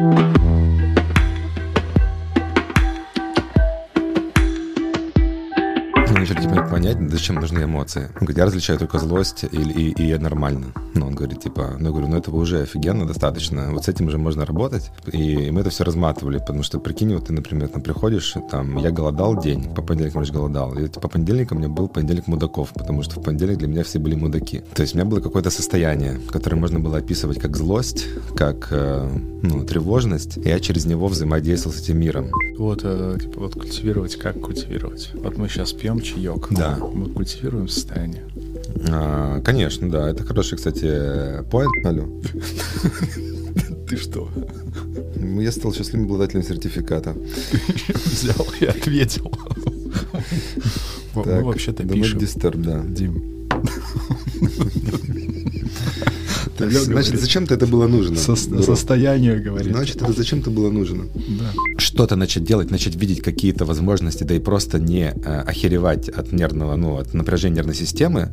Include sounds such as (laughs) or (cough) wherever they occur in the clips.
начали зачем нужны эмоции. Он говорит, я различаю только злость и, и, и нормально. Ну, он говорит, типа, ну, я говорю, ну, этого уже офигенно, достаточно. Вот с этим же можно работать. И мы это все разматывали, потому что, прикинь, вот ты, например, там приходишь, там, я голодал день, по понедельникам короче, голодал. И по понедельникам у меня был понедельник мудаков, потому что в понедельник для меня все были мудаки. То есть у меня было какое-то состояние, которое можно было описывать как злость, как, э, ну, тревожность. И я через него взаимодействовал с этим миром. Вот, э, типа, вот культивировать, как культивировать? Вот мы сейчас пьем чаек. Да. Мы культивируем состояние. А, конечно, да. Это хороший, кстати, поинт. Алло. Ты что? Я стал счастливым обладателем сертификата. Взял и ответил. Мы вообще-то пишем. Disturb, да. Дим. Значит, зачем-то это было нужно? Со- состояние, говорит. Значит, это зачем-то было нужно. Да. Что-то начать делать, начать видеть какие-то возможности, да и просто не э, охеревать от нервного, ну, от напряжения нервной системы,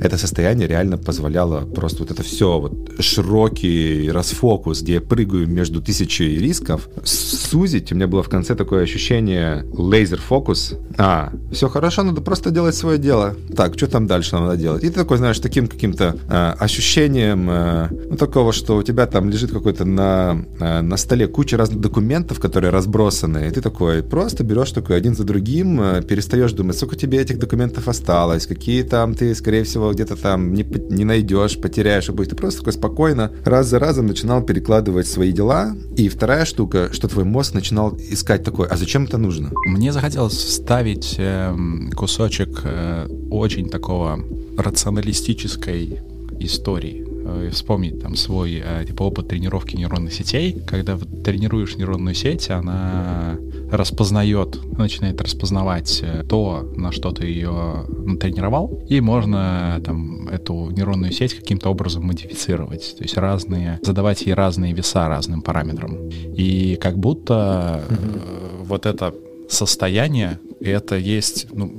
это состояние реально позволяло просто вот это все, вот широкий расфокус, где я прыгаю между тысячей рисков, сузить. У меня было в конце такое ощущение лазер-фокус. А, все хорошо, надо просто делать свое дело. Так, что там дальше надо делать? И ты такой, знаешь, таким каким-то э, ощущением э, ну, такого, что у тебя там лежит какой-то на, э, на столе куча разных документов, которые разбросаны, и ты такой просто берешь такой один за другим, э, перестаешь думать, сколько тебе этих документов осталось, какие там ты, скорее всего, где-то там не, не найдешь, потеряешь, и будет. Ты просто такой спокойно раз за разом начинал перекладывать свои дела. И вторая штука, что твой мозг начинал искать такой, а зачем это нужно? Мне захотелось вставить э, кусочек э, очень такого рационалистической истории э, вспомнить там свой э, типа опыт тренировки нейронных сетей, когда тренируешь нейронную сеть, она распознает, начинает распознавать э, то, на что ты ее тренировал, и можно там эту нейронную сеть каким-то образом модифицировать, то есть разные, задавать ей разные веса разным параметрам. И как будто mm-hmm. вот это состояние, это есть, ну,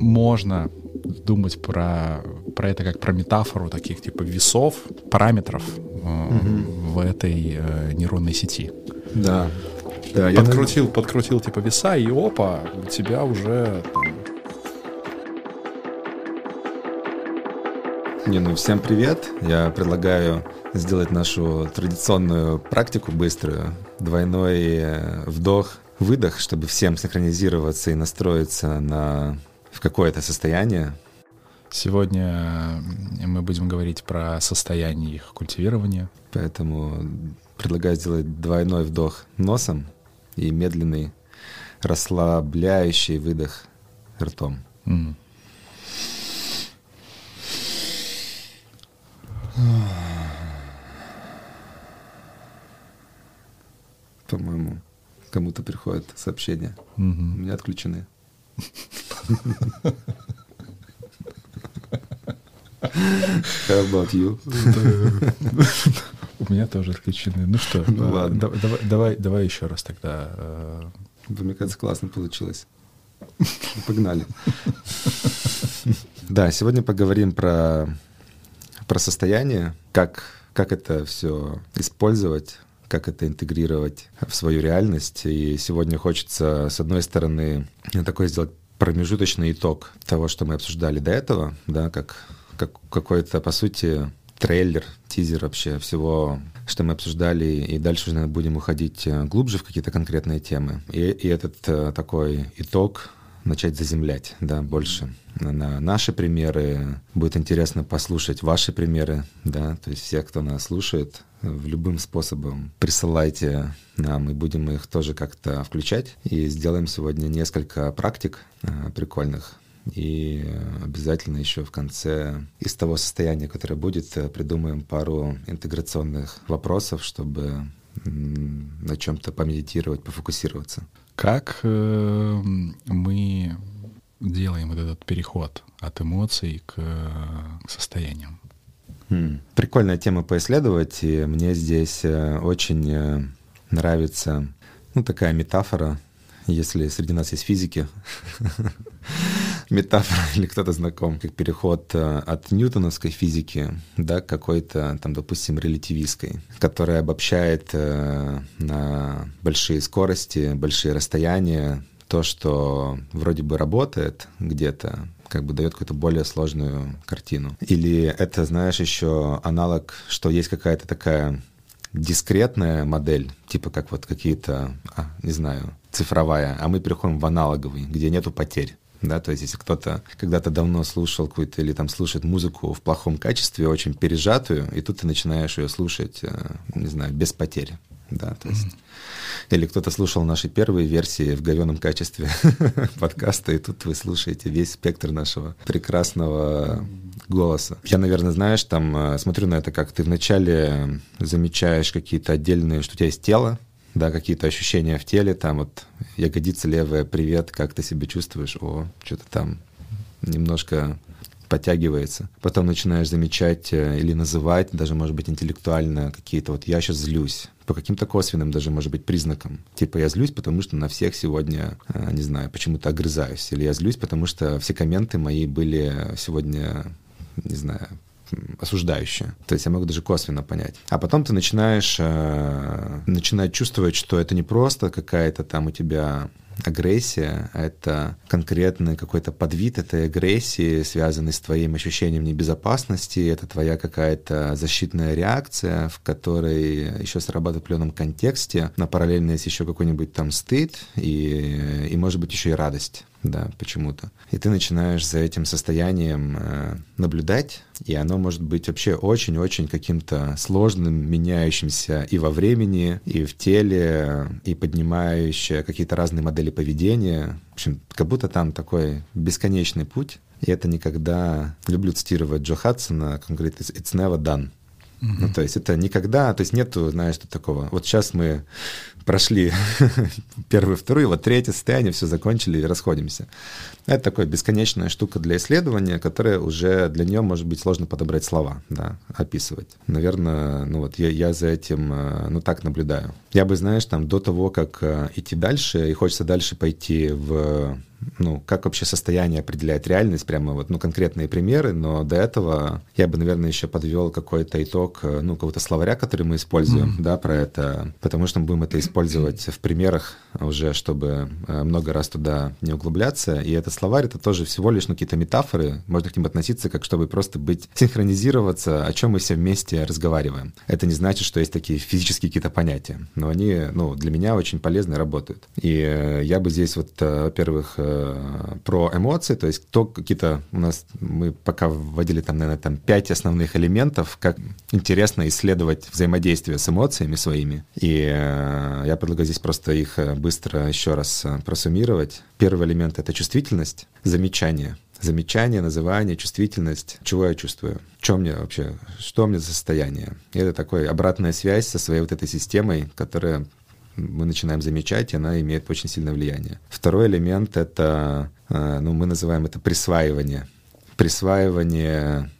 можно думать про, про это как про метафору таких типа весов, параметров э, в этой э, нейронной сети. Да. да подкрутил, я... подкрутил типа веса, и опа, у тебя уже Не, ну всем привет. Я предлагаю сделать нашу традиционную практику быструю. Двойной э, вдох, выдох, чтобы всем синхронизироваться и настроиться на в какое-то состояние. Сегодня мы будем говорить про состояние их культивирования. Поэтому предлагаю сделать двойной вдох носом и медленный расслабляющий выдох ртом. Mm. По-моему, кому-то приходит сообщение. Mm-hmm. У меня отключены. (laughs) How about you? У меня тоже отключены. Ну что, ну, а, ладно. давай, давай, давай еще раз тогда. Э, мне кажется, классно получилось. Погнали. Да, сегодня поговорим про, про состояние, как, как это все использовать, как это интегрировать в свою реальность. И сегодня хочется, с одной стороны, такой сделать промежуточный итог того, что мы обсуждали до этого, да, как, как какой-то, по сути, трейлер, тизер вообще всего, что мы обсуждали, и дальше уже будем уходить э, глубже в какие-то конкретные темы. И, и этот э, такой итог начать заземлять, да, больше на наши примеры. Будет интересно послушать ваши примеры, да, то есть все, кто нас слушает, в любым способом присылайте нам, и будем их тоже как-то включать. И сделаем сегодня несколько практик э, прикольных. И обязательно еще в конце из того состояния, которое будет, э, придумаем пару интеграционных вопросов, чтобы на чем-то помедитировать, пофокусироваться. Как э, мы делаем вот этот переход от эмоций к состояниям? Хм. Прикольная тема поисследовать, и мне здесь э, очень э, нравится ну, такая метафора, если среди нас есть физики, (laughs) метафора или кто-то знаком, как переход э, от ньютоновской физики да, к какой-то, там, допустим, релятивистской, которая обобщает э, на большие скорости, большие расстояния то, что вроде бы работает где-то, как бы дает какую-то более сложную картину. Или это, знаешь, еще аналог, что есть какая-то такая дискретная модель, типа как вот какие-то, а, не знаю, цифровая, а мы переходим в аналоговый, где нету потерь. Да, то есть если кто-то когда-то давно слушал какую-то или там слушает музыку в плохом качестве, очень пережатую, и тут ты начинаешь ее слушать, э, не знаю, без потери. Да, то есть... Mm-hmm. Или кто-то слушал наши первые версии в говеном качестве (laughs) подкаста, и тут вы слушаете весь спектр нашего прекрасного голоса. Я, наверное, знаешь, там э, смотрю на это, как ты вначале замечаешь какие-то отдельные, что у тебя есть тело, да, какие-то ощущения в теле, там вот ягодица левая, привет, как ты себя чувствуешь, о, что-то там немножко подтягивается. Потом начинаешь замечать э, или называть, даже, может быть, интеллектуально какие-то вот «я сейчас злюсь», по каким-то косвенным даже, может быть, признакам. Типа я злюсь, потому что на всех сегодня, э, не знаю, почему-то огрызаюсь. Или я злюсь, потому что все комменты мои были сегодня, не знаю, осуждающее. То есть я могу даже косвенно понять. А потом ты начинаешь, э, начинаешь чувствовать, что это не просто какая-то там у тебя агрессия, это конкретный какой-то подвид этой агрессии, связанный с твоим ощущением небезопасности, это твоя какая-то защитная реакция, в которой еще срабатывает в определенном контексте, но параллельно есть еще какой-нибудь там стыд и, и может быть еще и радость да, почему-то. И ты начинаешь за этим состоянием э, наблюдать, и оно может быть вообще очень-очень каким-то сложным, меняющимся и во времени, и в теле, и поднимающее какие-то разные модели поведения. В общем, как будто там такой бесконечный путь, и это никогда... Люблю цитировать Джо Хадсона, говорит, «it's never done». Ну, то есть это никогда, то есть нету, знаешь, что такого. Вот сейчас мы прошли (laughs) первую, вторую, вот третье состояние, все закончили и расходимся. Это такая бесконечная штука для исследования, которая уже для нее может быть сложно подобрать слова, да, описывать. Наверное, ну вот я, я за этим, э, ну так наблюдаю. Я бы, знаешь, там до того, как э, идти дальше, и хочется дальше пойти в ну, как вообще состояние определяет реальность, прямо вот, ну, конкретные примеры, но до этого я бы, наверное, еще подвел какой-то итог, э, ну, какого-то словаря, который мы используем, mm-hmm. да, про это, потому что мы будем это использовать в примерах уже, чтобы э, много раз туда не углубляться, и этот словарь — это тоже всего лишь, ну, какие-то метафоры, можно к ним относиться как чтобы просто быть, синхронизироваться, о чем мы все вместе разговариваем. Это не значит, что есть такие физические какие-то понятия, но они, ну, для меня очень полезны и работают. И э, я бы здесь вот, во-первых, Э, про эмоции, то есть то какие-то у нас, мы пока вводили там, наверное, там пять основных элементов, как интересно исследовать взаимодействие с эмоциями своими. И э, я предлагаю здесь просто их э, быстро еще раз просуммировать. Первый элемент — это чувствительность, замечание замечание, называние, чувствительность, чего я чувствую, что мне вообще, что мне за состояние. И это такой обратная связь со своей вот этой системой, которая мы начинаем замечать, и она имеет очень сильное влияние. Второй элемент — это, э, ну, мы называем это присваивание. Присваивание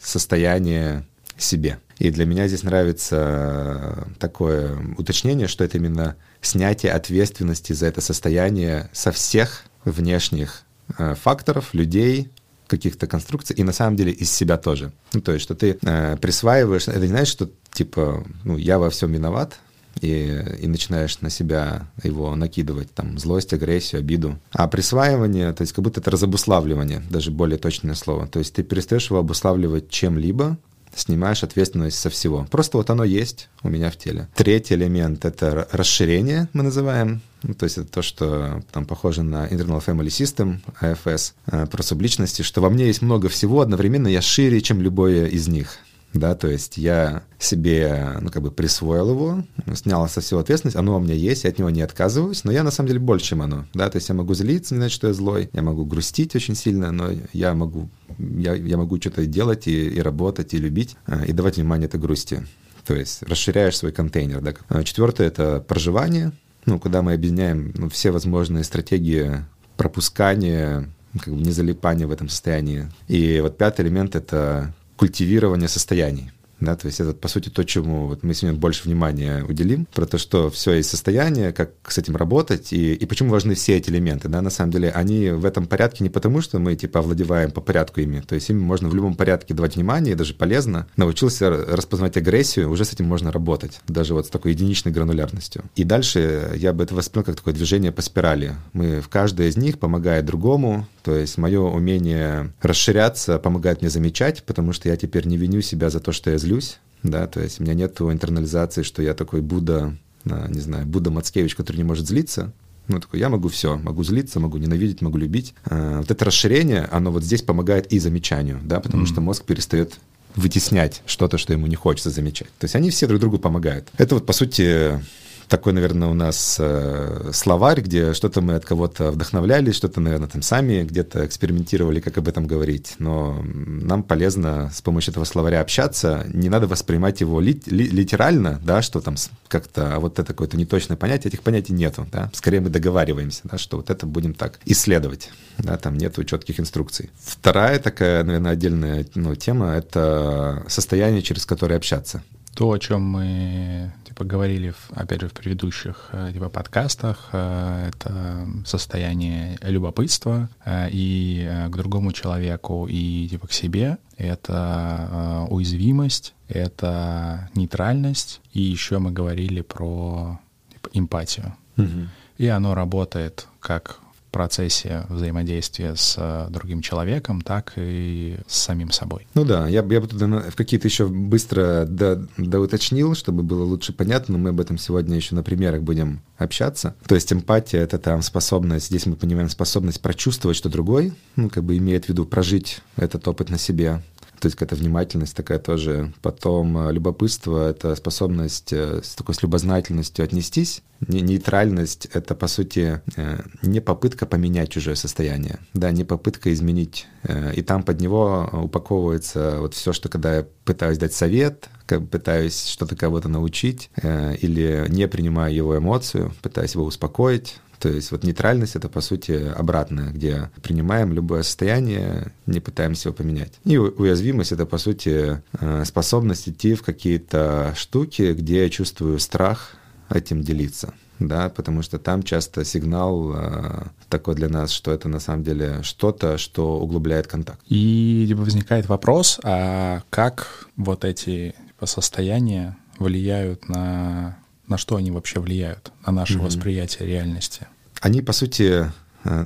состояния себе. И для меня здесь нравится такое уточнение, что это именно снятие ответственности за это состояние со всех внешних э, факторов, людей, каких-то конструкций, и на самом деле из себя тоже. Ну, то есть, что ты э, присваиваешь, это не значит, что типа, ну, я во всем виноват, и, и начинаешь на себя его накидывать, там, злость, агрессию, обиду. А присваивание, то есть как будто это разобуславливание, даже более точное слово. То есть ты перестаешь его обуславливать чем-либо, снимаешь ответственность со всего. Просто вот оно есть у меня в теле. Третий элемент — это расширение, мы называем. Ну, то есть это то, что там похоже на Internal Family System, AFS, э, про субличности, что во мне есть много всего, одновременно я шире, чем любое из них да, то есть я себе, ну, как бы присвоил его, снял со всего ответственность, оно у меня есть, я от него не отказываюсь, но я на самом деле больше, чем оно, да, то есть я могу злиться, не знать, что я злой, я могу грустить очень сильно, но я могу, я, я могу что-то делать и, и работать, и любить, а, и давать внимание этой грусти. То есть расширяешь свой контейнер, да. А, четвертое — это проживание, ну, куда мы объединяем ну, все возможные стратегии пропускания, как бы не залипания в этом состоянии. И вот пятый элемент — это культивирование состояний. Да, то есть это, по сути, то, чему вот мы сегодня больше внимания уделим, про то, что все есть состояние, как с этим работать, и, и почему важны все эти элементы. Да, на самом деле, они в этом порядке не потому, что мы, типа, овладеваем по порядку ими. То есть им можно в любом порядке давать внимание, и даже полезно. Научился распознавать агрессию, уже с этим можно работать, даже вот с такой единичной гранулярностью. И дальше я бы это воспринял как такое движение по спирали. Мы в каждой из них помогает другому, то есть мое умение расширяться помогает мне замечать, потому что я теперь не виню себя за то, что я злюсь, да, то есть у меня нет интернализации, что я такой Будда, а, не знаю, Будда Мацкевич, который не может злиться, ну, такой, я могу все, могу злиться, могу ненавидеть, могу любить. А, вот это расширение, оно вот здесь помогает и замечанию, да, потому mm. что мозг перестает вытеснять что-то, что ему не хочется замечать. То есть они все друг другу помогают. Это вот, по сути, такой, наверное, у нас э, словарь, где что-то мы от кого-то вдохновлялись, что-то, наверное, там сами где-то экспериментировали, как об этом говорить. Но нам полезно с помощью этого словаря общаться. Не надо воспринимать его ли, ли, литерально, да, что там как-то, а вот это какое-то неточное понятие, этих понятий нету, да. Скорее мы договариваемся, да, что вот это будем так исследовать, да, там нету четких инструкций. Вторая такая, наверное, отдельная ну, тема — это состояние, через которое общаться то, о чем мы типа говорили, опять же, в предыдущих э, типа подкастах, э, это состояние любопытства э, и к другому человеку, и типа к себе. Это уязвимость, это нейтральность, и еще мы говорили про типа, эмпатию. Угу. И оно работает как процессе взаимодействия с э, другим человеком, так и с самим собой. Ну да, я, я бы туда в какие-то еще быстро до, доуточнил, чтобы было лучше понятно, но мы об этом сегодня еще на примерах будем общаться. То есть эмпатия — это там способность, здесь мы понимаем способность прочувствовать, что другой, ну, как бы имеет в виду прожить этот опыт на себе, то есть какая-то внимательность такая тоже. Потом э, любопытство — это способность э, с такой с любознательностью отнестись. Нейтральность — это, по сути, э, не попытка поменять чужое состояние, да, не попытка изменить. И там под него упаковывается вот все, что когда я пытаюсь дать совет, пытаюсь что-то кого-то научить, или не принимаю его эмоцию, пытаюсь его успокоить, то есть вот нейтральность — это, по сути, обратное, где принимаем любое состояние, не пытаемся его поменять. И уязвимость — это, по сути, э, способность идти в какие-то штуки, где я чувствую страх этим делиться да, потому что там часто сигнал э, такой для нас, что это на самом деле что-то, что углубляет контакт. И типа, возникает вопрос, а как вот эти типа, состояния влияют на на что они вообще влияют, на наше mm-hmm. восприятие реальности? Они, по сути,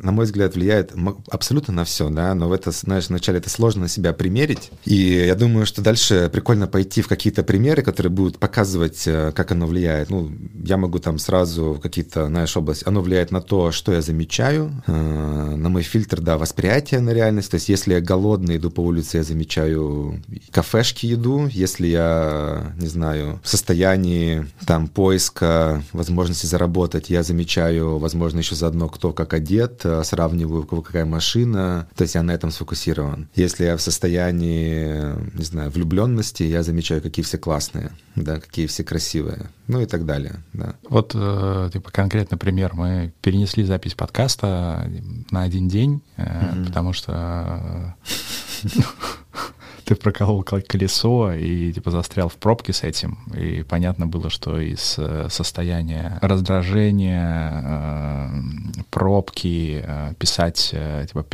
на мой взгляд, влияет абсолютно на все, да, но в это, знаешь, вначале это сложно на себя примерить, и я думаю, что дальше прикольно пойти в какие-то примеры, которые будут показывать, э, как оно влияет. Ну, я могу там сразу какие-то, знаешь, области, оно влияет на то, что я замечаю, э, на мой фильтр, да, восприятие на реальность, то есть если я голодный, иду по улице, я замечаю кафешки еду, если я, не знаю, в состоянии там поиска возможности заработать, я замечаю, возможно, еще заодно кто как одет, лет, э, сравниваю, у кого какая машина, то есть я на этом сфокусирован. Если я в состоянии, не знаю, влюбленности, я замечаю, какие все классные, да, какие все красивые, ну и так далее, да. Вот, э, типа, конкретный пример. Мы перенесли запись подкаста на один день, mm-hmm. потому что (laughs) ты проколол колесо и типа застрял в пробке с этим, и понятно было, что из э, состояния раздражения, э, пробки э, писать типа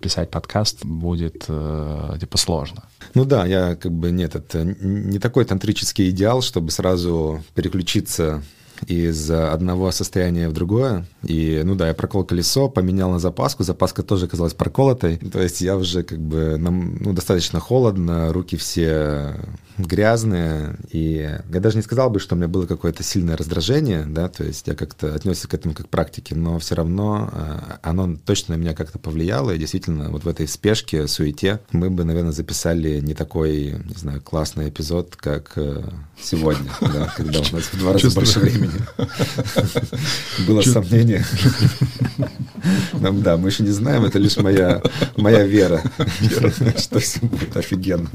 писать подкаст будет типа сложно. Ну да, я как бы нет, это не такой тантрический идеал, чтобы сразу переключиться из одного состояния в другое. И, ну да, я прокол колесо, поменял на запаску, запаска тоже оказалась проколотой. То есть я уже как бы, ну, достаточно холодно, руки все грязные, и я даже не сказал бы, что у меня было какое-то сильное раздражение, да, то есть я как-то отнесся к этому как к практике, но все равно э, оно точно на меня как-то повлияло, и действительно вот в этой спешке, суете мы бы, наверное, записали не такой, не знаю, классный эпизод, как э, сегодня, (laughs) да, когда у нас в два раза больше времени. (laughs) Было сомнение. (laughs) Да, мы еще не знаем, это лишь моя, моя вера, что все будет офигенно.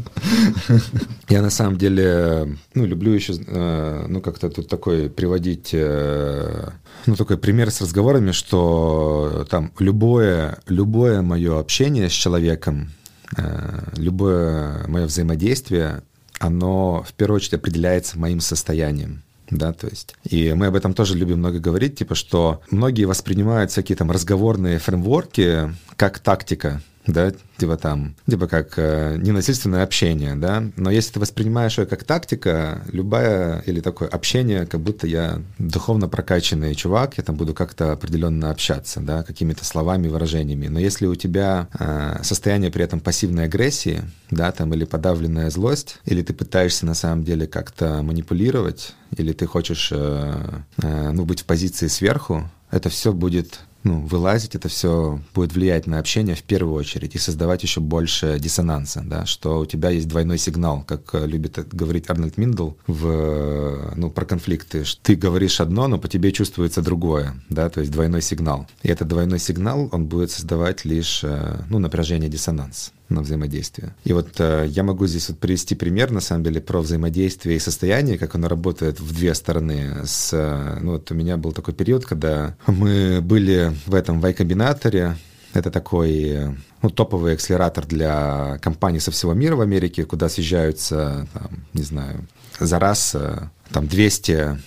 Я на самом деле, ну, люблю еще, э, ну, как-то тут такой приводить, э, ну, такой пример с разговорами, что там любое, любое мое общение с человеком, э, любое мое взаимодействие, оно в первую очередь определяется моим состоянием да, то есть. И мы об этом тоже любим много говорить, типа, что многие воспринимают всякие там разговорные фреймворки как тактика, да, типа там, типа как э, ненасильственное общение, да, но если ты воспринимаешь ее как тактика, любая или такое общение, как будто я духовно прокачанный чувак, я там буду как-то определенно общаться, да, какими-то словами, выражениями, но если у тебя э, состояние при этом пассивной агрессии, да, там, или подавленная злость, или ты пытаешься на самом деле как-то манипулировать, или ты хочешь, э, э, ну, быть в позиции сверху, это все будет ну, вылазить, это все будет влиять на общение в первую очередь и создавать еще больше диссонанса, да, что у тебя есть двойной сигнал, как э, любит говорить Арнольд Миндл в, э, ну, про конфликты. Ты говоришь одно, но по тебе чувствуется другое, да, то есть двойной сигнал. И этот двойной сигнал, он будет создавать лишь, э, ну, напряжение, диссонанс на взаимодействие. И вот э, я могу здесь вот привести пример, на самом деле, про взаимодействие и состояние, как оно работает в две стороны. С, э, ну, вот у меня был такой период, когда мы были в этом Y-комбинаторе, это такой ну, топовый акселератор для компаний со всего мира в Америке, куда съезжаются, там, не знаю, за раз э, там 200,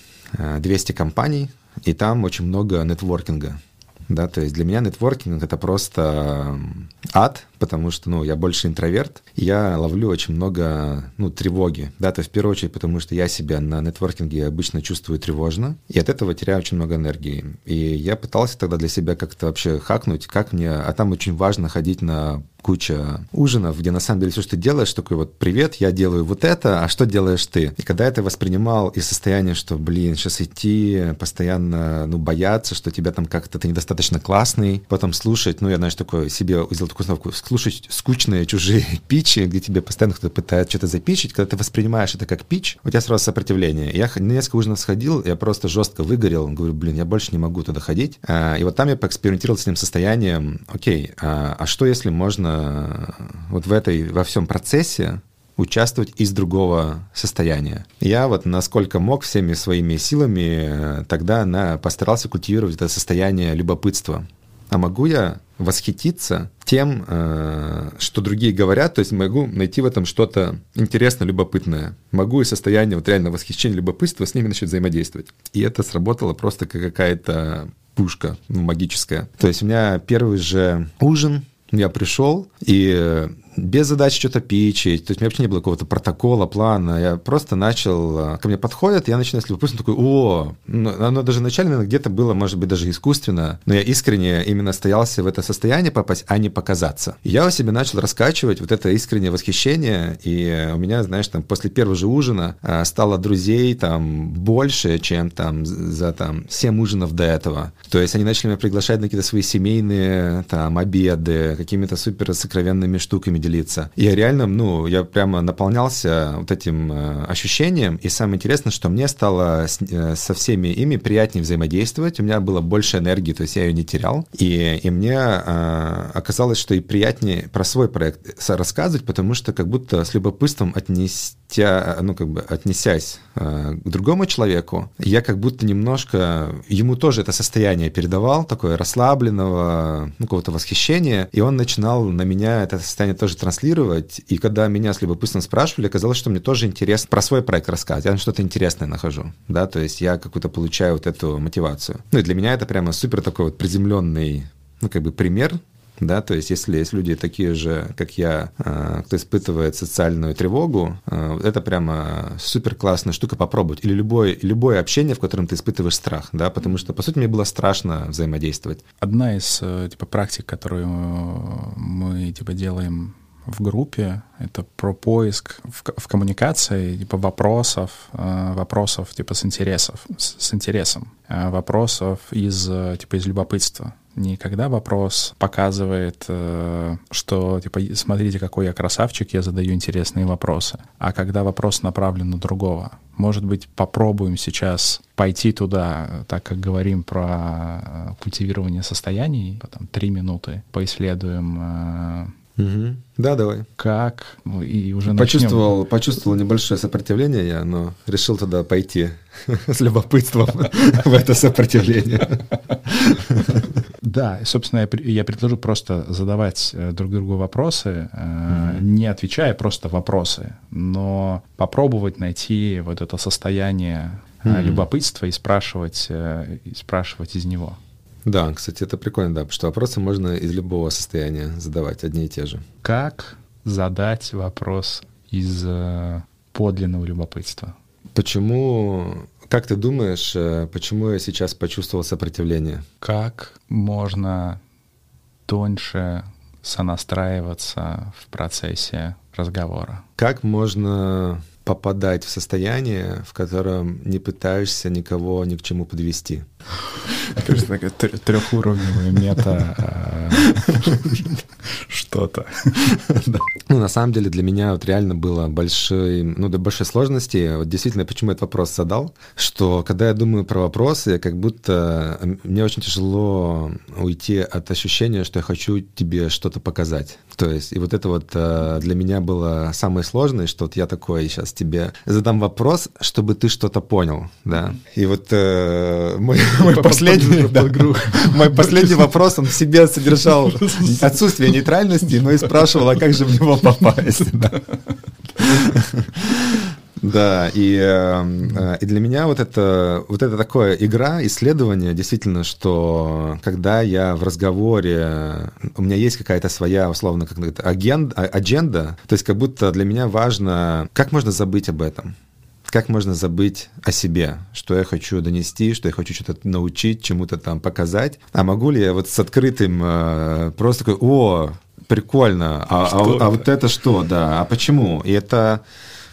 200 э, компаний, и там очень много нетворкинга. Да, то есть для меня нетворкинг это просто ад, потому что, ну, я больше интроверт, и я ловлю очень много, ну, тревоги, да, то есть в первую очередь, потому что я себя на нетворкинге обычно чувствую тревожно, и от этого теряю очень много энергии. И я пытался тогда для себя как-то вообще хакнуть, как мне, а там очень важно ходить на куча ужинов, где на самом деле все, что ты делаешь, такой вот «Привет, я делаю вот это, а что делаешь ты?» И когда это воспринимал из состояния, что, блин, сейчас идти, постоянно, ну, бояться, что тебя там как-то ты недостаточно классный, потом слушать, ну, я, знаешь, такой себе сделал такую установку, слушать скучные чужие (laughs) пичи, где тебе постоянно кто-то пытается что-то запичить, когда ты воспринимаешь это как пич, у тебя сразу сопротивление. Я на несколько ужинов сходил, я просто жестко выгорел, говорю, блин, я больше не могу туда ходить. А, и вот там я поэкспериментировал с этим состоянием, окей, а, а что если можно вот в этой, во всем процессе участвовать из другого состояния. Я вот насколько мог всеми своими силами э, тогда на, постарался культивировать это состояние любопытства. А могу я восхититься тем, э, что другие говорят, то есть могу найти в этом что-то интересное, любопытное. Могу и состояние вот реально восхищения, любопытства с ними начать взаимодействовать. И это сработало просто как какая-то пушка ну, магическая. То есть у меня первый же ужин я пришел, и без задачи что-то пичить, то есть у меня вообще не было какого-то протокола, плана, я просто начал, а, ко мне подходят, я начинаю с любопытством такой, о, ну, оно даже начально где-то было, может быть, даже искусственно, но я искренне именно стоялся в это состояние попасть, а не показаться. И я у себя начал раскачивать вот это искреннее восхищение, и у меня, знаешь, там после первого же ужина а, стало друзей там больше, чем там за там 7 ужинов до этого. То есть они начали меня приглашать на какие-то свои семейные там обеды, какими-то супер сокровенными штуками делиться. Я реально, ну, я прямо наполнялся вот этим э, ощущением. И самое интересное, что мне стало с, э, со всеми ими приятнее взаимодействовать. У меня было больше энергии, то есть я ее не терял. И, и мне э, оказалось, что и приятнее про свой проект рассказывать, потому что как будто с любопытством отнестя, ну, как бы отнесясь э, к другому человеку, я как будто немножко ему тоже это состояние передавал, такое расслабленного, ну, какого-то восхищения, и он начинал на меня это состояние тоже тоже транслировать. И когда меня с любопытством спрашивали, оказалось, что мне тоже интересно про свой проект рассказать. Я что-то интересное нахожу, да, то есть я какую-то получаю вот эту мотивацию. Ну и для меня это прямо супер такой вот приземленный, ну как бы пример да, то есть если есть люди такие же, как я, а, кто испытывает социальную тревогу, а, это прямо супер классная штука попробовать. Или любое, любое общение, в котором ты испытываешь страх, да, потому что, по сути, мне было страшно взаимодействовать. Одна из, э, типа, практик, которую мы, типа, делаем в группе, это про поиск в, в коммуникации типа вопросов, э, вопросов типа с интересов, с, с интересом, э, вопросов из типа из любопытства. Не когда вопрос показывает, э, что типа смотрите, какой я красавчик, я задаю интересные вопросы, а когда вопрос направлен на другого. Может быть, попробуем сейчас пойти туда, так как говорим про культивирование состояний, потом три минуты, поисследуем Угу. Да, давай. Как? Ну, и уже почувствовал, начнем. почувствовал небольшое сопротивление я, но решил туда пойти (laughs) с любопытством (laughs) в это сопротивление. (laughs) Да, собственно, я, предложу просто задавать э, друг другу вопросы, mm-hmm. не отвечая просто вопросы, но попробовать найти вот это состояние mm-hmm. любопытства и спрашивать, и спрашивать из него. Да, кстати, это прикольно, да, потому что вопросы можно из любого состояния задавать, одни и те же. Как задать вопрос из подлинного любопытства? Почему как ты думаешь, э, почему я сейчас почувствовал сопротивление? Как можно тоньше сонастраиваться в процессе разговора? Как можно попадать в состояние, в котором не пытаешься никого ни к чему подвести. Кажется, такая трехуровневая мета а, что-то. Ну, на самом деле, для меня вот реально было большой, ну, до большой сложности. Вот действительно, почему этот вопрос задал, что когда я думаю про вопросы, я как будто мне очень тяжело уйти от ощущения, что я хочу тебе что-то показать. То есть, и вот это вот э, для меня было самое сложное, что вот я такой сейчас тебе задам вопрос, чтобы ты что-то понял, да. И вот э, мой, мой последний, да, мой (laughs) последний вопрос, он в себе содержал (laughs) отсутствие нейтральности, но и спрашивал, а как же в него попасть, да. И, э, и для меня вот это, вот это такое игра, исследование, действительно, что когда я в разговоре, у меня есть какая-то своя, условно, как то агенда, адженда, то есть как будто для меня важно, как можно забыть об этом как можно забыть о себе, что я хочу донести, что я хочу что-то научить, чему-то там показать. А могу ли я вот с открытым э, просто такой, о, прикольно, а, а, а вот это что, да, а почему? И это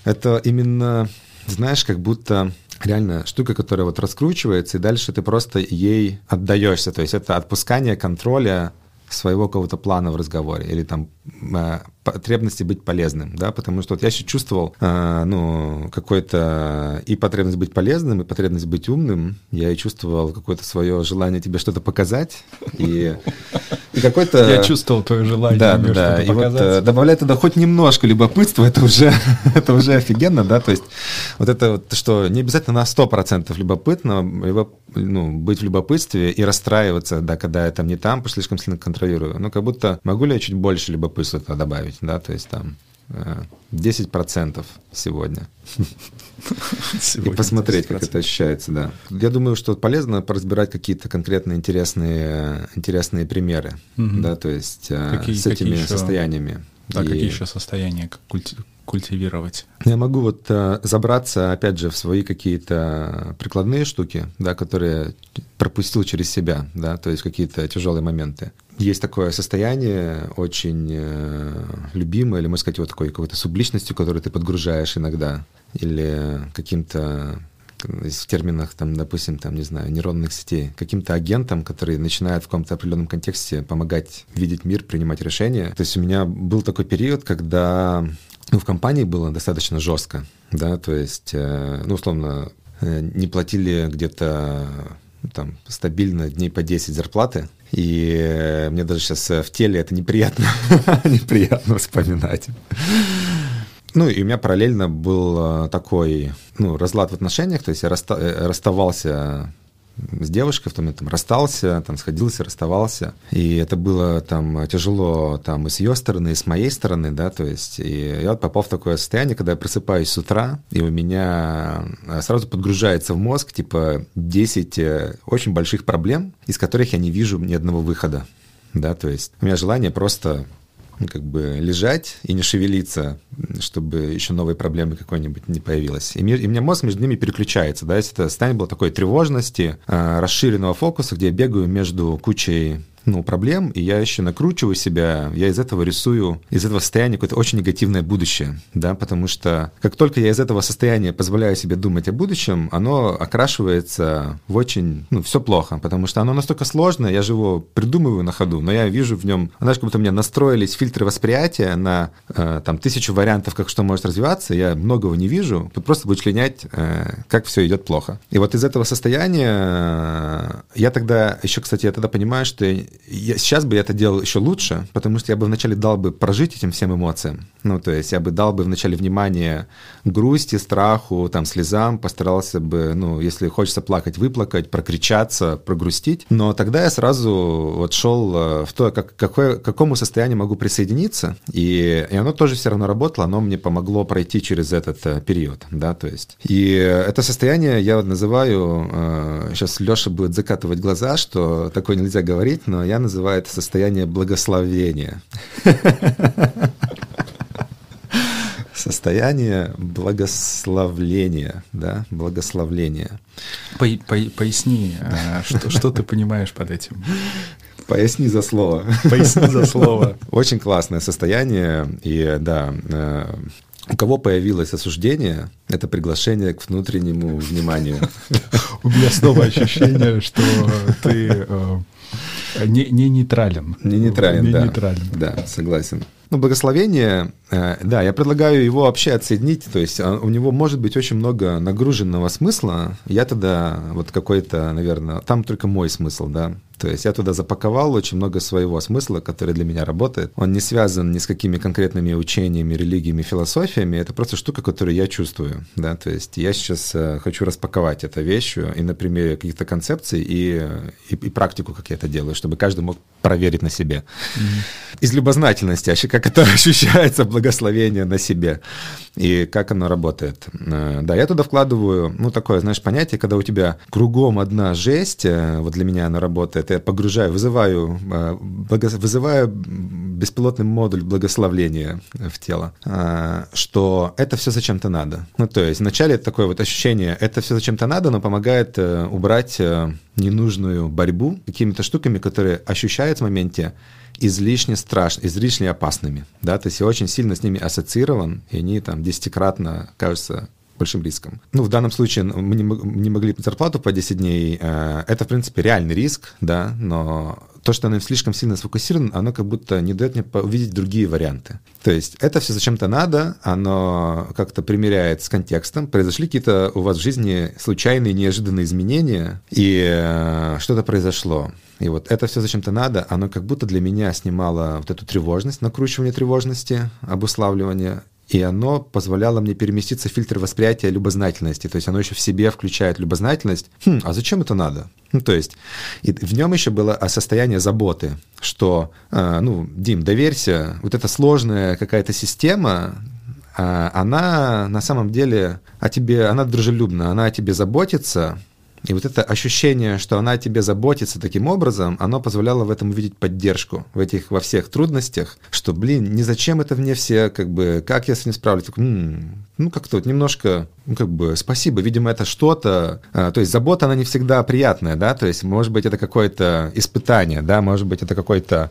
это именно, знаешь, как будто реально штука, которая вот раскручивается, и дальше ты просто ей отдаешься. То есть это отпускание контроля своего какого-то плана в разговоре или там э, потребности быть полезным, да, потому что вот я еще чувствовал, э, ну, какой-то и потребность быть полезным, и потребность быть умным, я и чувствовал какое-то свое желание тебе что-то показать, и, и какой-то... Я чувствовал твое желание да, мне да, что-то и показать. вот э, добавлять туда хоть немножко любопытства, это уже, (laughs) это уже офигенно, да, то есть вот это вот, что не обязательно на 100% любопытно, ну, быть в любопытстве и расстраиваться, да, когда я там не там, потому что слишком сильно контролирую, ну, как будто могу ли я чуть больше любопытства добавить, добавить, да, то есть там 10% э, сегодня. сегодня. И посмотреть, 10%. как это ощущается, да. Я думаю, что полезно поразбирать какие-то конкретные интересные, интересные примеры, угу. да, то есть э, какие, с этими состояниями. Да, и... какие еще состояния культи... культивировать? Я могу вот uh, забраться, опять же, в свои какие-то прикладные штуки, да, которые пропустил через себя, да, то есть какие-то тяжелые моменты. Есть такое состояние очень э, любимое, или, можно сказать, вот такой какой-то субличностью, которую ты подгружаешь иногда, или каким-то в терминах, там, допустим, там, не знаю, нейронных сетей, каким-то агентом, который начинает в каком-то определенном контексте помогать видеть мир, принимать решения. То есть у меня был такой период, когда ну, в компании было достаточно жестко, да, то есть, э, ну, условно, э, не платили где-то там стабильно дней по 10 зарплаты, и э, мне даже сейчас в теле это неприятно, (laughs) неприятно вспоминать. Ну, и у меня параллельно был такой, ну, разлад в отношениях, то есть я расставался с девушкой в том момент там расстался, там сходился, расставался. И это было там тяжело там и с ее стороны, и с моей стороны, да, то есть и я вот попал в такое состояние, когда я просыпаюсь с утра, и у меня э, сразу подгружается в мозг типа 10 э, очень больших проблем, из которых я не вижу ни одного выхода. Да, то есть у меня желание просто как бы лежать и не шевелиться, чтобы еще новые проблемы какой-нибудь не появилась. И, мир, и у меня мозг между ними переключается, да, если это состояние было такой тревожности, э, расширенного фокуса, где я бегаю между кучей ну, проблем, и я еще накручиваю себя, я из этого рисую, из этого состояния какое-то очень негативное будущее, да, потому что как только я из этого состояния позволяю себе думать о будущем, оно окрашивается в очень, ну, все плохо, потому что оно настолько сложное, я же его придумываю на ходу, но я вижу в нем, знаешь, как будто у меня настроились фильтры восприятия на э, там тысячу вариантов, как что может развиваться, я многого не вижу, тут просто вычленять, э, как все идет плохо. И вот из этого состояния э, я тогда, еще, кстати, я тогда понимаю, что я я, сейчас бы я это делал еще лучше, потому что я бы вначале дал бы прожить этим всем эмоциям. Ну, то есть я бы дал бы вначале внимание грусти, страху, там, слезам, постарался бы, ну, если хочется плакать, выплакать, прокричаться, прогрустить. Но тогда я сразу вот шел э, в то, как, какое, к какому состоянию могу присоединиться, и, и оно тоже все равно работало, оно мне помогло пройти через этот э, период, да, то есть. И это состояние я называю, э, сейчас Леша будет закатывать глаза, что такое нельзя говорить, но я называю это состояние благословения. Состояние благословления, да, благословления. По, по, поясни, э, что, что ты понимаешь под этим? Поясни за слово. Поясни за слово. Очень классное состояние, и да, э, у кого появилось осуждение, это приглашение к внутреннему вниманию. У меня снова ощущение, что ты э, не, не нейтрален. Не нейтрален, не да. Нейтрален. Да, согласен. Ну, благословение, э, да, я предлагаю его вообще отсоединить, то есть а, у него может быть очень много нагруженного смысла. Я тогда вот какой-то, наверное, там только мой смысл, да, то есть я туда запаковал очень много своего смысла, который для меня работает. Он не связан ни с какими конкретными учениями, религиями, философиями. Это просто штука, которую я чувствую. Да? То есть я сейчас э, хочу распаковать эту вещь и на примере каких-то концепций и, и, и практику, как я это делаю, чтобы каждый мог проверить на себе. Mm-hmm. Из любознательности, а как это (laughs) ощущается благословение на себе и как оно работает. Э, да, я туда вкладываю, ну, такое, знаешь, понятие, когда у тебя кругом одна жесть, э, вот для меня она работает, я погружаю, вызываю, э, вызываю беспилотный модуль благословления в тело, что это все зачем-то надо. Ну, то есть вначале такое вот ощущение, это все зачем-то надо, но помогает убрать ненужную борьбу какими-то штуками, которые ощущают в моменте излишне страшными, излишне опасными, да, то есть я очень сильно с ними ассоциирован, и они там десятикратно кажутся большим риском. Ну, в данном случае мы не, не могли зарплату по 10 дней. Э, это, в принципе, реальный риск, да, но то, что оно слишком сильно сфокусировано, оно как будто не дает мне увидеть другие варианты. То есть это все зачем-то надо, оно как-то примеряет с контекстом. Произошли какие-то у вас в жизни случайные, неожиданные изменения, и э, что-то произошло. И вот это все зачем-то надо, оно как будто для меня снимало вот эту тревожность, накручивание тревожности, обуславливание, и оно позволяло мне переместиться в фильтр восприятия любознательности. То есть оно еще в себе включает любознательность. Хм, а зачем это надо? Ну, то есть и в нем еще было состояние заботы, что, э, ну, Дим, доверься, вот эта сложная какая-то система, э, она на самом деле о тебе, она дружелюбна, она о тебе заботится, и вот это ощущение, что она о тебе заботится таким образом, оно позволяло в этом увидеть поддержку в этих во всех трудностях, что, блин, не зачем это мне все, как бы, как я с этим справлюсь? Так, м-м, ну, как-то вот немножко, ну, как бы, спасибо, видимо, это что-то, а, то есть забота, она не всегда приятная, да, то есть, может быть, это какое-то испытание, да, может быть, это какой-то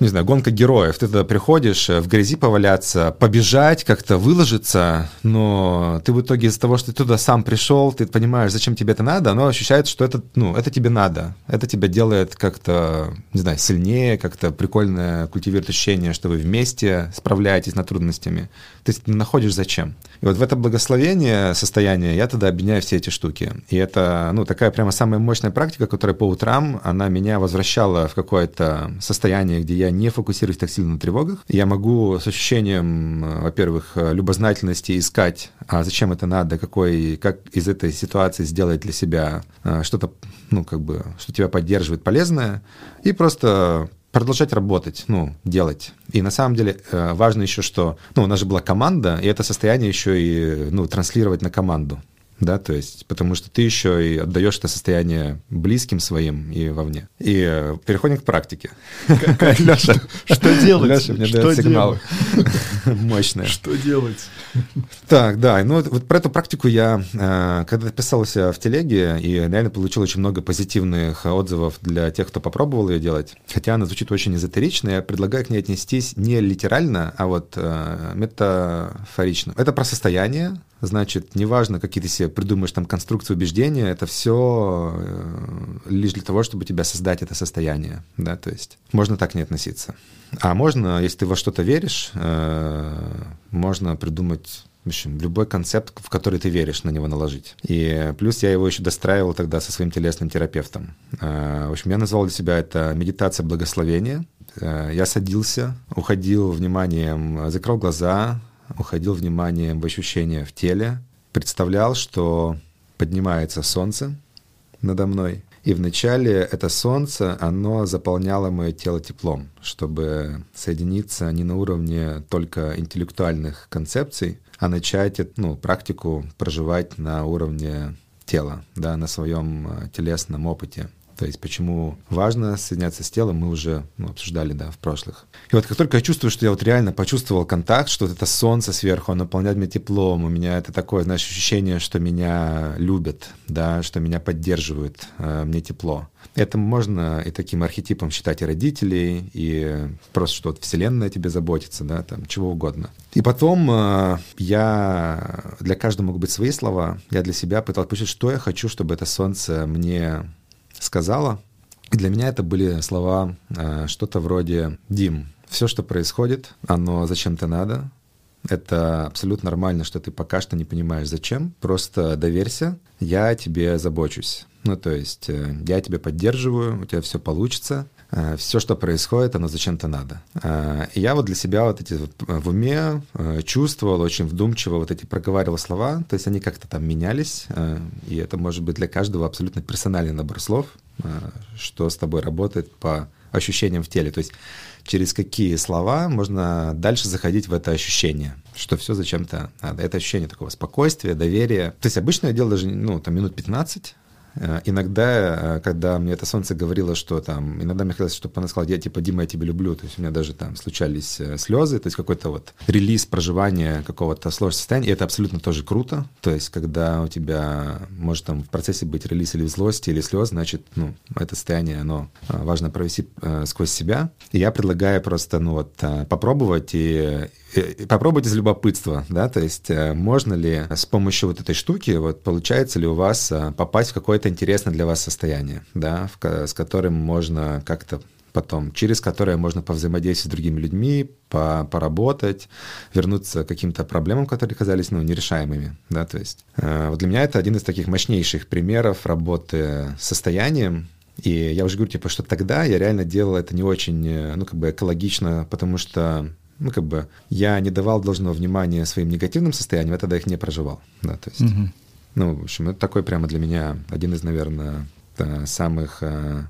не знаю, гонка героев. Ты туда приходишь, э, в грязи поваляться, побежать, как-то выложиться, но ты в итоге из-за того, что ты туда сам пришел, ты понимаешь, зачем тебе это надо, оно ощущается, что это, ну, это тебе надо. Это тебя делает как-то, не знаю, сильнее, как-то прикольное культивирует ощущение, что вы вместе справляетесь над трудностями. То есть ты находишь зачем. И вот в это благословение состояние я тогда объединяю все эти штуки. И это, ну, такая прямо самая мощная практика, которая по утрам, она меня возвращала в какое-то состояние, где я не фокусируюсь так сильно на тревогах. Я могу с ощущением, во-первых, любознательности искать, а зачем это надо, какой, как из этой ситуации сделать для себя а, что-то, ну, как бы, что тебя поддерживает полезное, и просто продолжать работать, ну, делать. И на самом деле э, важно еще, что, ну, у нас же была команда, и это состояние еще и, ну, транслировать на команду да, то есть, потому что ты еще и отдаешь это состояние близким своим и вовне. И э, переходим к практике. Леша, что делать? Леша мне дает сигнал мощный. Что делать? Так, да, ну вот про эту практику я, э, когда писался в телеге, и реально получил очень много позитивных отзывов для тех, кто попробовал ее делать, хотя она звучит очень эзотерично, я предлагаю к ней отнестись не литерально, а вот э, метафорично. Это про состояние, значит, неважно, какие ты себе придумаешь там конструкцию убеждения, это все э, лишь для того, чтобы тебя создать это состояние, да, то есть можно так не относиться. А можно, если ты во что-то веришь, э, можно придумать в общем, любой концепт, в который ты веришь, на него наложить. И плюс я его еще достраивал тогда со своим телесным терапевтом. В общем, я назвал для себя это медитация благословения. Я садился, уходил вниманием, закрыл глаза, уходил вниманием в ощущения в теле, представлял, что поднимается солнце надо мной, и вначале это солнце, оно заполняло мое тело теплом, чтобы соединиться не на уровне только интеллектуальных концепций, а начать ну, практику проживать на уровне тела, да, на своем э, телесном опыте. То есть почему важно соединяться с телом, мы уже ну, обсуждали, да, в прошлых. И вот как только я чувствую, что я вот реально почувствовал контакт, что вот это солнце сверху, оно наполняет меня теплом, у меня это такое, знаешь, ощущение, что меня любят, да, что меня поддерживают, э, мне тепло. Это можно и таким архетипом считать и родителей, и просто что вот Вселенная тебе заботится, да, там, чего угодно. И потом э, я, для каждого могут быть свои слова, я для себя пытался почувствовать, что я хочу, чтобы это солнце мне сказала. Для меня это были слова э, что-то вроде «Дим, все, что происходит, оно зачем-то надо. Это абсолютно нормально, что ты пока что не понимаешь, зачем. Просто доверься, я тебе забочусь. Ну, то есть э, я тебя поддерживаю, у тебя все получится. Э, все, что происходит, оно зачем-то надо. Э, и я вот для себя вот эти вот в уме чувствовал, очень вдумчиво вот эти проговаривал слова, то есть они как-то там менялись, и это может быть для каждого абсолютно персональный набор слов, что с тобой работает по ощущениям в теле. То есть через какие слова можно дальше заходить в это ощущение, что все зачем-то надо. Это ощущение такого спокойствия, доверия. То есть обычно я делал даже ну, там, минут 15, Э, иногда, э, когда мне это солнце говорило, что там, иногда мне хотелось, чтобы она сказала, я типа, Дима, я тебя люблю, то есть у меня даже там случались э, слезы, то есть какой-то вот релиз проживания какого-то сложного состояния, и это абсолютно тоже круто, то есть когда у тебя может там в процессе быть релиз или злости, или слез, значит, ну, это состояние, оно важно провести сквозь себя, и я предлагаю просто, ну вот, попробовать и попробовать из любопытства, да, то есть можно ли с помощью вот этой штуки, вот получается ли у вас попасть в какое-то интересное для вас состояние, да, в, с которым можно как-то потом, через которое можно повзаимодействовать с другими людьми, по, поработать, вернуться к каким-то проблемам, которые казались ну, нерешаемыми. Да? То есть, э, вот для меня это один из таких мощнейших примеров работы с состоянием. И я уже говорю, типа, что тогда я реально делал это не очень, э, ну, как бы экологично, потому что ну, как бы я не давал должного внимания своим негативным состояниям, я тогда их не проживал. Да, то есть, угу. Ну, в общем, это такой прямо для меня один из, наверное, самых э,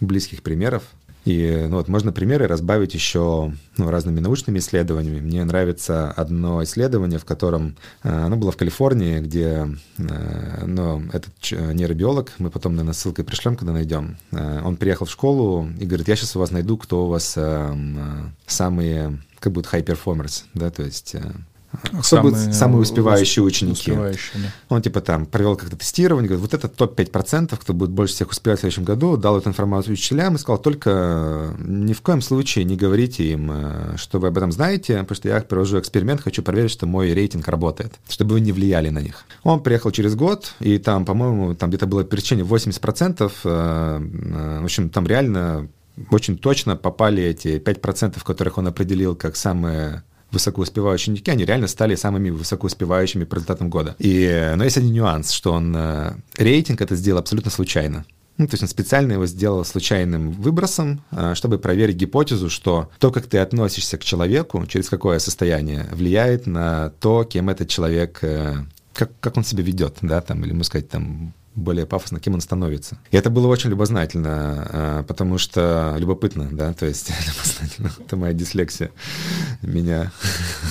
близких примеров. И ну, вот можно примеры разбавить еще ну, разными научными исследованиями. Мне нравится одно исследование, в котором э, оно было в Калифорнии, где э, ну, этот нейробиолог, мы потом, наверное, ссылкой пришлем, когда найдем, он приехал в школу и говорит, я сейчас у вас найду, кто у вас самые, как будут high performers, да, то есть кто самые, будут самые успевающие ученики? Успевающие, да. Он типа там провел как-то тестирование, говорит, вот это топ-5%, кто будет больше всех успевать в следующем году, дал эту информацию учителям и сказал, только ни в коем случае не говорите им, э, что вы об этом знаете, потому что я провожу эксперимент, хочу проверить, что мой рейтинг работает, чтобы вы не влияли на них. Он приехал через год, и там, по-моему, там где-то было пересечение 80%, э, э, в общем, там реально очень точно попали эти 5%, которых он определил как самые высокоуспевающие ученики, они реально стали самыми высокоуспевающими по результатам года. И, но есть один нюанс, что он э, рейтинг это сделал абсолютно случайно. Ну, то есть он специально его сделал случайным выбросом, э, чтобы проверить гипотезу, что то, как ты относишься к человеку, через какое состояние, влияет на то, кем этот человек, э, как, как он себя ведет, да, там, или, можно сказать, там, более пафосно, кем он становится. И это было очень любознательно, а, потому что любопытно, да, то есть (laughs) любознательно, это моя дислексия, меня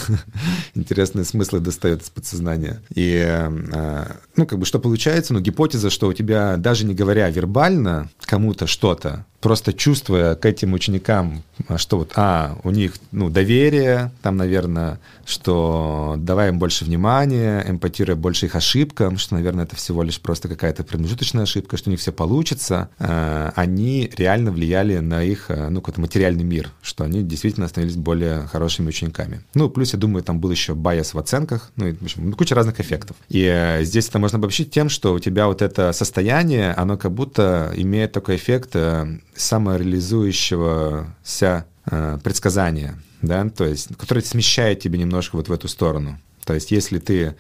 (laughs) интересные смыслы достает из подсознания. И, а, ну, как бы, что получается, ну, гипотеза, что у тебя, даже не говоря вербально кому-то что-то, просто чувствуя к этим ученикам, что вот, а, у них, ну, доверие, там, наверное, что давай им больше внимания, эмпатируя больше их ошибкам, что, наверное, это всего лишь просто какая-то промежуточная ошибка, что у них все получится, э, они реально влияли на их, э, ну, какой-то материальный мир, что они действительно становились более хорошими учениками. Ну, плюс, я думаю, там был еще байс в оценках, ну, в общем, ну, куча разных эффектов. И э, здесь это можно обобщить тем, что у тебя вот это состояние, оно как будто имеет такой эффект самореализующегося э, предсказания, да, то есть, который смещает тебя немножко вот в эту сторону. То есть если ты,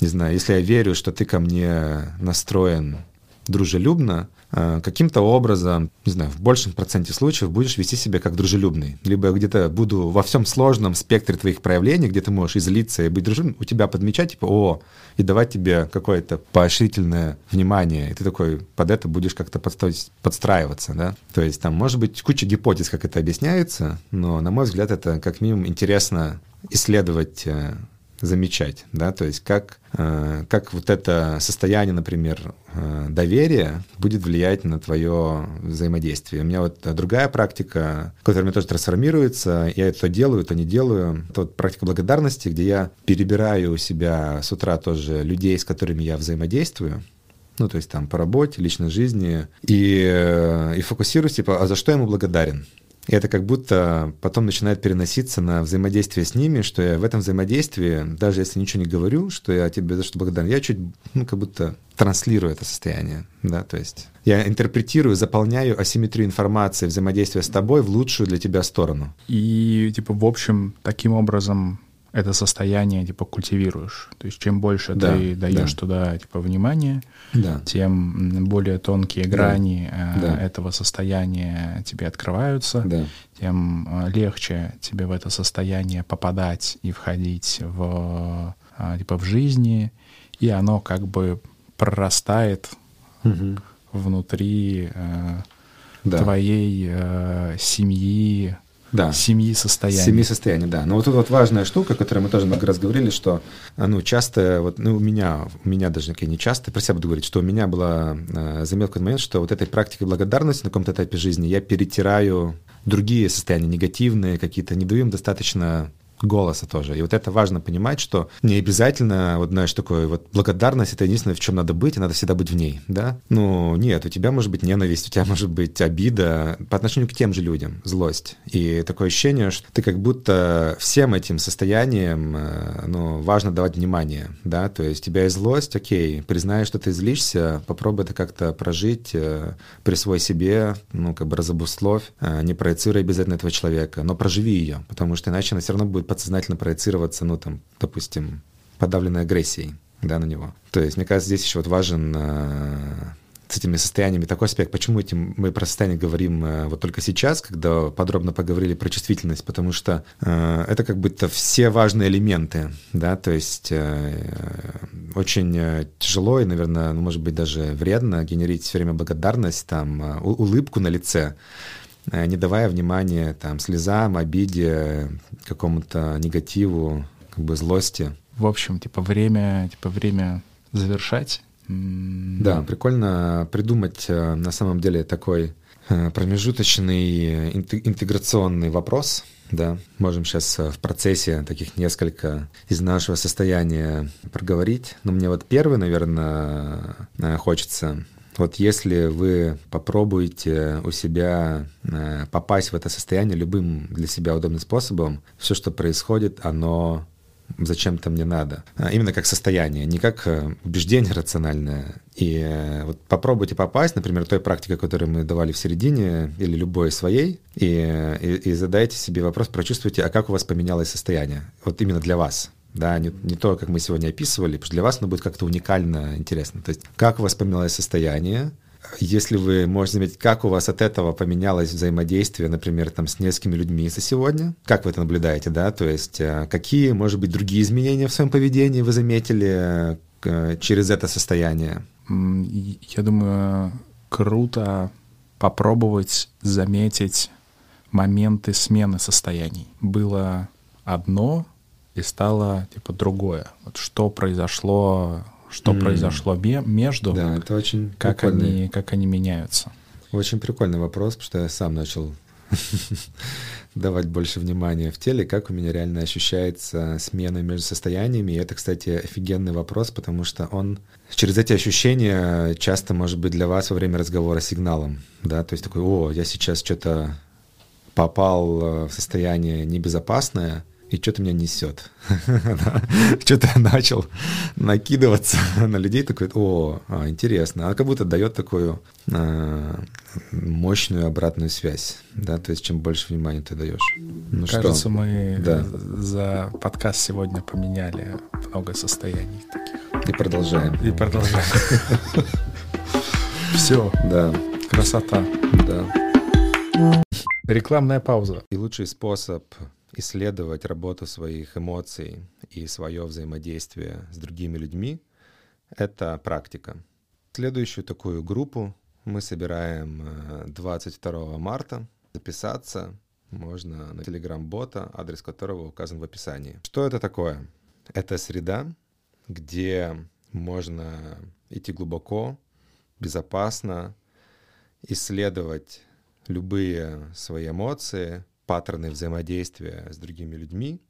не знаю, если я верю, что ты ко мне настроен дружелюбно, каким-то образом, не знаю, в большем проценте случаев будешь вести себя как дружелюбный. Либо где-то буду во всем сложном спектре твоих проявлений, где ты можешь излиться и быть дружелюбным, у тебя подмечать, типа, о, и давать тебе какое-то поощрительное внимание, и ты такой под это будешь как-то подстраиваться, да. То есть там может быть куча гипотез, как это объясняется, но, на мой взгляд, это как минимум интересно исследовать э, замечать, да, то есть как, э, как вот это состояние, например, э, доверия будет влиять на твое взаимодействие. У меня вот другая практика, которая у меня тоже трансформируется, я это делаю, то не делаю. Это вот практика благодарности, где я перебираю у себя с утра тоже людей, с которыми я взаимодействую, ну, то есть там по работе, личной жизни, и, э, и фокусируюсь, типа, а за что я ему благодарен? И это как будто потом начинает переноситься на взаимодействие с ними, что я в этом взаимодействии, даже если ничего не говорю, что я тебе за что благодарен, я чуть, ну, как будто транслирую это состояние, да, то есть я интерпретирую, заполняю асимметрию информации взаимодействия с тобой в лучшую для тебя сторону. И, типа, в общем, таким образом это состояние типа культивируешь. То есть чем больше да, ты даешь да. туда типа внимания, да. тем более тонкие грани э, да. этого состояния тебе открываются, да. тем э, легче тебе в это состояние попадать и входить в э, типа в жизни, и оно как бы прорастает угу. внутри да. твоей семьи, да. семьи состояния. Семьи состояния, да. Но вот тут вот важная штука, о которой мы тоже много раз говорили, что ну, часто, вот, ну, у меня, у меня даже не часто, про себя буду говорить, что у меня была э, заметка момент, что вот этой практикой благодарности на каком-то этапе жизни я перетираю другие состояния негативные, какие-то, не даю им достаточно голоса тоже. И вот это важно понимать, что не обязательно, вот знаешь, такое вот благодарность это единственное, в чем надо быть, и надо всегда быть в ней, да? Ну, нет, у тебя может быть ненависть, у тебя может быть обида по отношению к тем же людям, злость. И такое ощущение, что ты как будто всем этим состоянием, э, ну, важно давать внимание, да? То есть у тебя есть злость, окей, признай, что ты злишься, попробуй это как-то прожить, э, присвой себе, ну, как бы разобусловь, э, не проецируй обязательно этого человека, но проживи ее, потому что иначе она все равно будет подсознательно проецироваться, ну, там, допустим, подавленной агрессией, да, на него. То есть, мне кажется, здесь еще вот важен э, с этими состояниями такой аспект. Почему этим мы про состояние говорим э, вот только сейчас, когда подробно поговорили про чувствительность? Потому что э, это как будто все важные элементы, да, то есть э, очень э, тяжело и, наверное, ну, может быть, даже вредно генерить все время благодарность, там, э, улыбку на лице, не давая внимания там, слезам, обиде, какому-то негативу, как бы злости. В общем, типа время, типа время завершать. Да, прикольно придумать э, на самом деле такой э, промежуточный интеграционный вопрос. Да, можем сейчас в процессе таких несколько из нашего состояния проговорить. Но мне вот первый, наверное, хочется вот если вы попробуете у себя э, попасть в это состояние любым для себя удобным способом, все, что происходит, оно зачем-то мне надо. А именно как состояние, не как э, убеждение рациональное. И э, вот попробуйте попасть, например, той практикой, которую мы давали в середине, или любой своей, и, и, и задайте себе вопрос, прочувствуйте, а как у вас поменялось состояние, вот именно для вас да, не, не то, как мы сегодня описывали, потому что для вас оно будет как-то уникально интересно. То есть, как у вас поменялось состояние, если вы можете заметить, как у вас от этого поменялось взаимодействие, например, там, с несколькими людьми за сегодня, как вы это наблюдаете, да, то есть э, какие, может быть, другие изменения в своем поведении вы заметили э, через это состояние? Я думаю, круто попробовать заметить моменты смены состояний. Было одно, и стало типа другое. Вот что произошло, что mm. произошло между, да, это очень как они, как они меняются. Очень прикольный вопрос, потому что я сам начал (laughs) давать больше внимания в теле, как у меня реально ощущается смена между состояниями. И это, кстати, офигенный вопрос, потому что он через эти ощущения часто может быть для вас во время разговора сигналом, да, то есть такой, о, я сейчас что-то попал э, в состояние небезопасное, и что-то меня несет. Что-то я начал накидываться (laughs) на людей, такой, о, а, интересно. А как будто дает такую а, мощную обратную связь, да, то есть чем больше внимания ты даешь. Ну Кажется, что? мы да. за подкаст сегодня поменяли много состояний таких. И продолжаем. И продолжаем. (laughs) Все. Да. Красота. Да. Рекламная пауза. И лучший способ исследовать работу своих эмоций и свое взаимодействие с другими людьми — это практика. Следующую такую группу мы собираем 22 э, марта. Записаться можно на телеграм-бота, адрес которого указан в описании. Что это такое? Это среда, где можно идти глубоко, безопасно, исследовать любые свои эмоции, паттерны взаимодействия с другими людьми,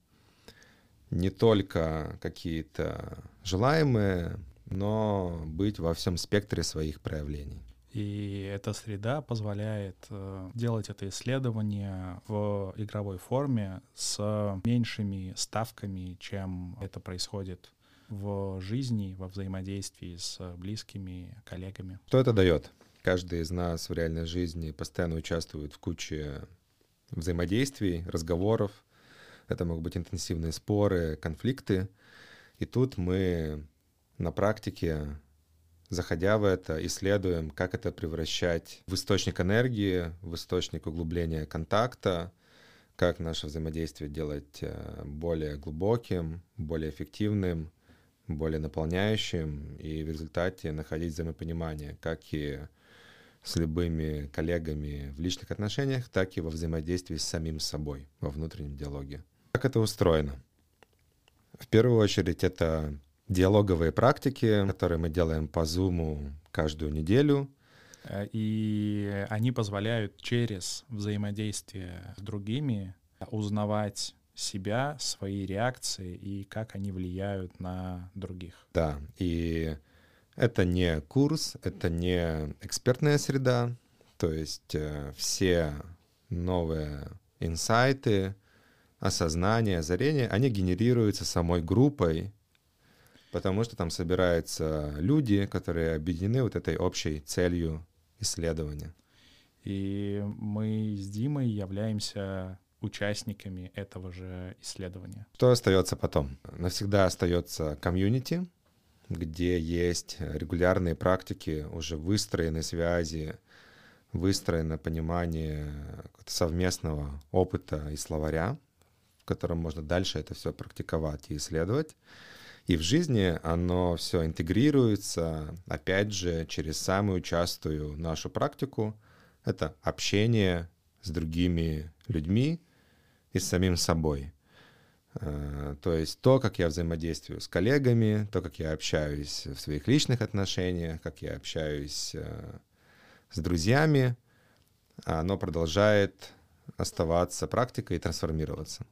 не только какие-то желаемые, но быть во всем спектре своих проявлений. И эта среда позволяет э, делать это исследование в игровой форме с меньшими ставками, чем это происходит в жизни, во взаимодействии с близкими, коллегами. Что это дает? Каждый из нас в реальной жизни постоянно участвует в куче взаимодействий, разговоров. Это могут быть интенсивные споры, конфликты. И тут мы на практике, заходя в это, исследуем, как это превращать в источник энергии, в источник углубления контакта, как наше взаимодействие делать э, более глубоким, более эффективным, более наполняющим, и в результате находить взаимопонимание, как и с любыми коллегами в личных отношениях, так и во взаимодействии с самим собой, во внутреннем диалоге. Как это устроено? В первую очередь это диалоговые практики, которые мы делаем по Zoom каждую неделю. И они позволяют через взаимодействие с другими узнавать себя, свои реакции и как они влияют на других. Да, и это не курс, это не экспертная среда, то есть э, все новые инсайты, осознания, озарения, они генерируются самой группой, потому что там собираются люди, которые объединены вот этой общей целью исследования. И мы с Димой являемся участниками этого же исследования. Что остается потом? Навсегда остается комьюнити, где есть регулярные практики, уже выстроенные связи, выстроено понимание совместного опыта и словаря, в котором можно дальше это все практиковать и исследовать. И в жизни оно все интегрируется, опять же, через самую частую нашу практику. Это общение с другими людьми и с самим собой. Э, то есть то, как я взаимодействую с коллегами, то, как я общаюсь в своих личных отношениях, как я общаюсь э, с друзьями, оно продолжает оставаться практикой и трансформироваться.